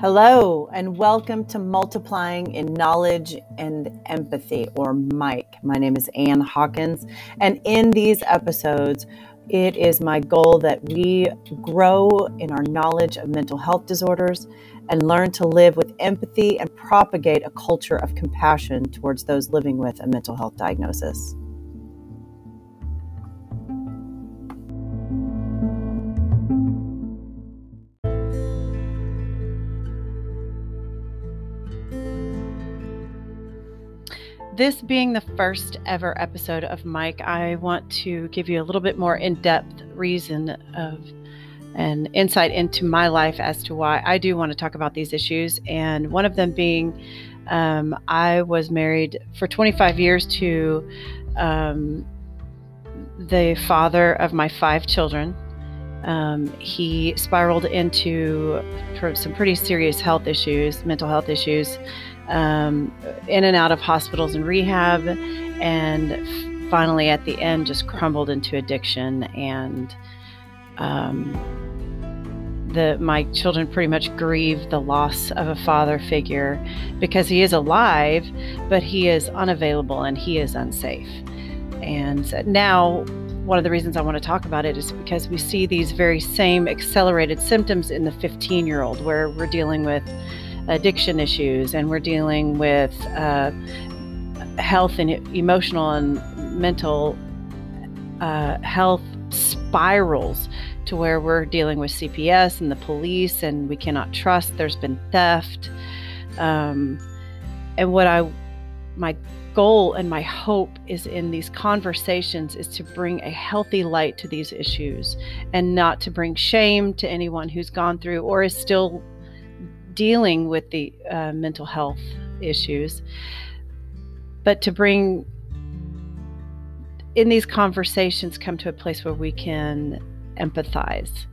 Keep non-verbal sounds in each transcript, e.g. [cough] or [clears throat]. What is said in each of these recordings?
Hello, and welcome to Multiplying in Knowledge and Empathy, or Mike. My name is Ann Hawkins, and in these episodes, it is my goal that we grow in our knowledge of mental health disorders and learn to live with empathy and propagate a culture of compassion towards those living with a mental health diagnosis. This being the first ever episode of Mike, I want to give you a little bit more in depth reason of an insight into my life as to why I do want to talk about these issues. And one of them being um, I was married for 25 years to um, the father of my five children. Um, he spiraled into some pretty serious health issues, mental health issues, um, in and out of hospitals and rehab, and finally at the end just crumbled into addiction. And um, the my children pretty much grieve the loss of a father figure because he is alive, but he is unavailable and he is unsafe. And now one of the reasons I want to talk about it is because we see these very same accelerated symptoms in the 15 year old, where we're dealing with addiction issues and we're dealing with uh, health and emotional and mental uh, health spirals to where we're dealing with CPS and the police and we cannot trust. There's been theft. Um, and what I, my goal and my hope is in these conversations is to bring a healthy light to these issues and not to bring shame to anyone who's gone through or is still dealing with the uh, mental health issues, but to bring in these conversations come to a place where we can empathize.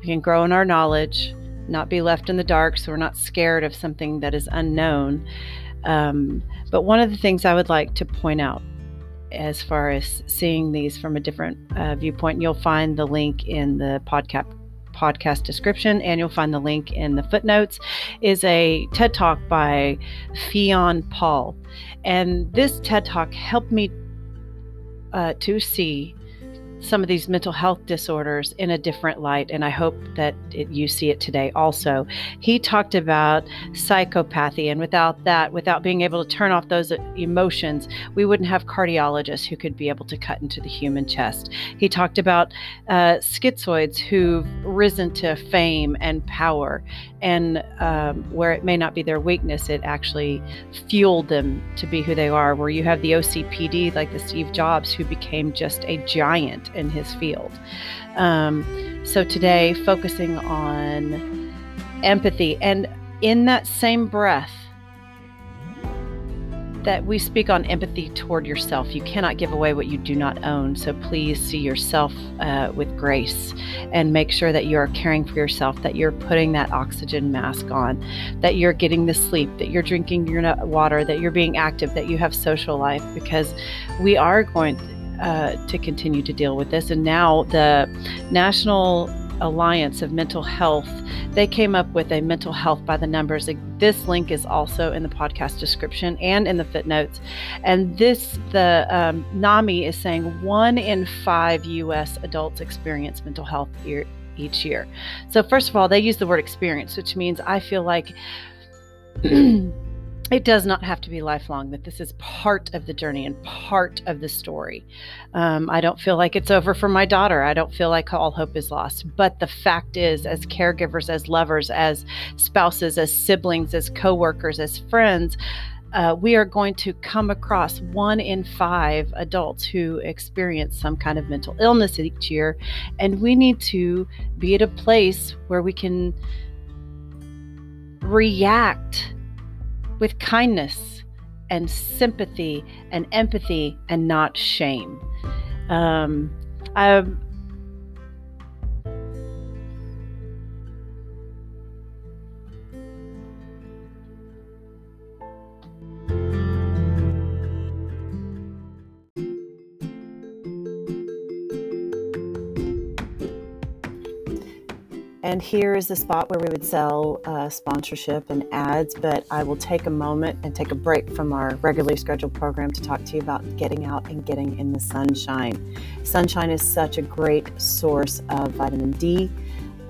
We can grow in our knowledge, not be left in the dark, so we're not scared of something that is unknown. Um, but one of the things I would like to point out as far as seeing these from a different uh, viewpoint, you'll find the link in the podcast podcast description, and you'll find the link in the footnotes, is a TED Talk by Fionn Paul. And this TED Talk helped me uh, to see some of these mental health disorders in a different light, and I hope that it, you see it today also. He talked about psychopathy, and without that, without being able to turn off those emotions, we wouldn't have cardiologists who could be able to cut into the human chest. He talked about uh, schizoids who've risen to fame and power, and um, where it may not be their weakness, it actually fueled them to be who they are. Where you have the OCPD, like the Steve Jobs, who became just a giant in his field. Um, so today, focusing on empathy, and in that same breath, that we speak on empathy toward yourself. You cannot give away what you do not own. So please see yourself uh, with grace and make sure that you are caring for yourself, that you're putting that oxygen mask on, that you're getting the sleep, that you're drinking your water, that you're being active, that you have social life, because we are going uh, to continue to deal with this. And now the National Alliance of Mental Health, they came up with a mental health by the numbers. This link is also in the podcast description and in the footnotes. And this, the um, NAMI is saying one in five U.S. adults experience mental health each year. So, first of all, they use the word experience, which means I feel like [clears throat] it does not have to be lifelong, that this is part of the journey and part of the story. Um, I don't feel like it's over for my daughter. I don't feel like all hope is lost. But the fact is, as caregivers, as lovers, as spouses, as siblings, as coworkers, as friends, uh, we are going to come across one in five adults who experience some kind of mental illness each year. And we need to be at a place where we can react with kindness and sympathy and empathy and not shame. Um, I, And here is the spot where we would sell uh, sponsorship and ads, but I will take a moment and take a break from our regularly scheduled program to talk to you about getting out and getting in the sunshine. Sunshine is such a great source of vitamin D.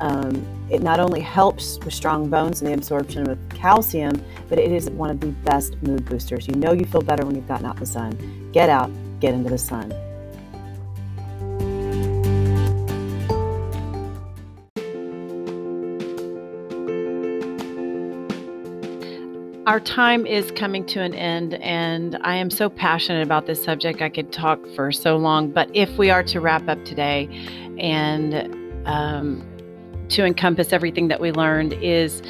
Um, it not only helps with strong bones and the absorption of calcium, but it is one of the best mood boosters. You know you feel better when you've gotten out in the sun. Get out, get into the sun. Our time is coming to an end, and I am so passionate about this subject. I could talk for so long, but if we are to wrap up today and um, to encompass everything that we learned, is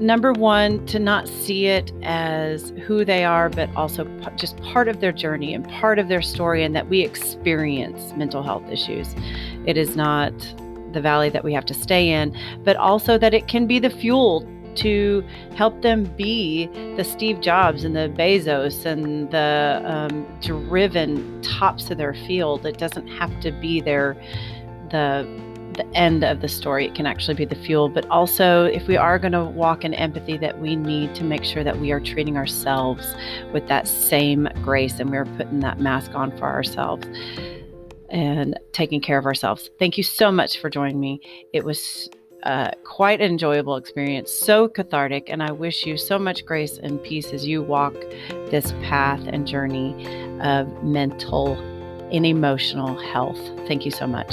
number one, to not see it as who they are, but also p- just part of their journey and part of their story, and that we experience mental health issues. It is not the valley that we have to stay in, but also that it can be the fuel to help them be the Steve Jobs and the Bezos and the um, driven tops of their field. It doesn't have to be their the the end of the story. It can actually be the fuel. But also, if we are going to walk in empathy, that we need to make sure that we are treating ourselves with that same grace and we're putting that mask on for ourselves and taking care of ourselves. Thank you so much for joining me. It was quite an enjoyable experience, so cathartic, and I wish you so much grace and peace as you walk this path and journey of mental and emotional health. Thank you so much.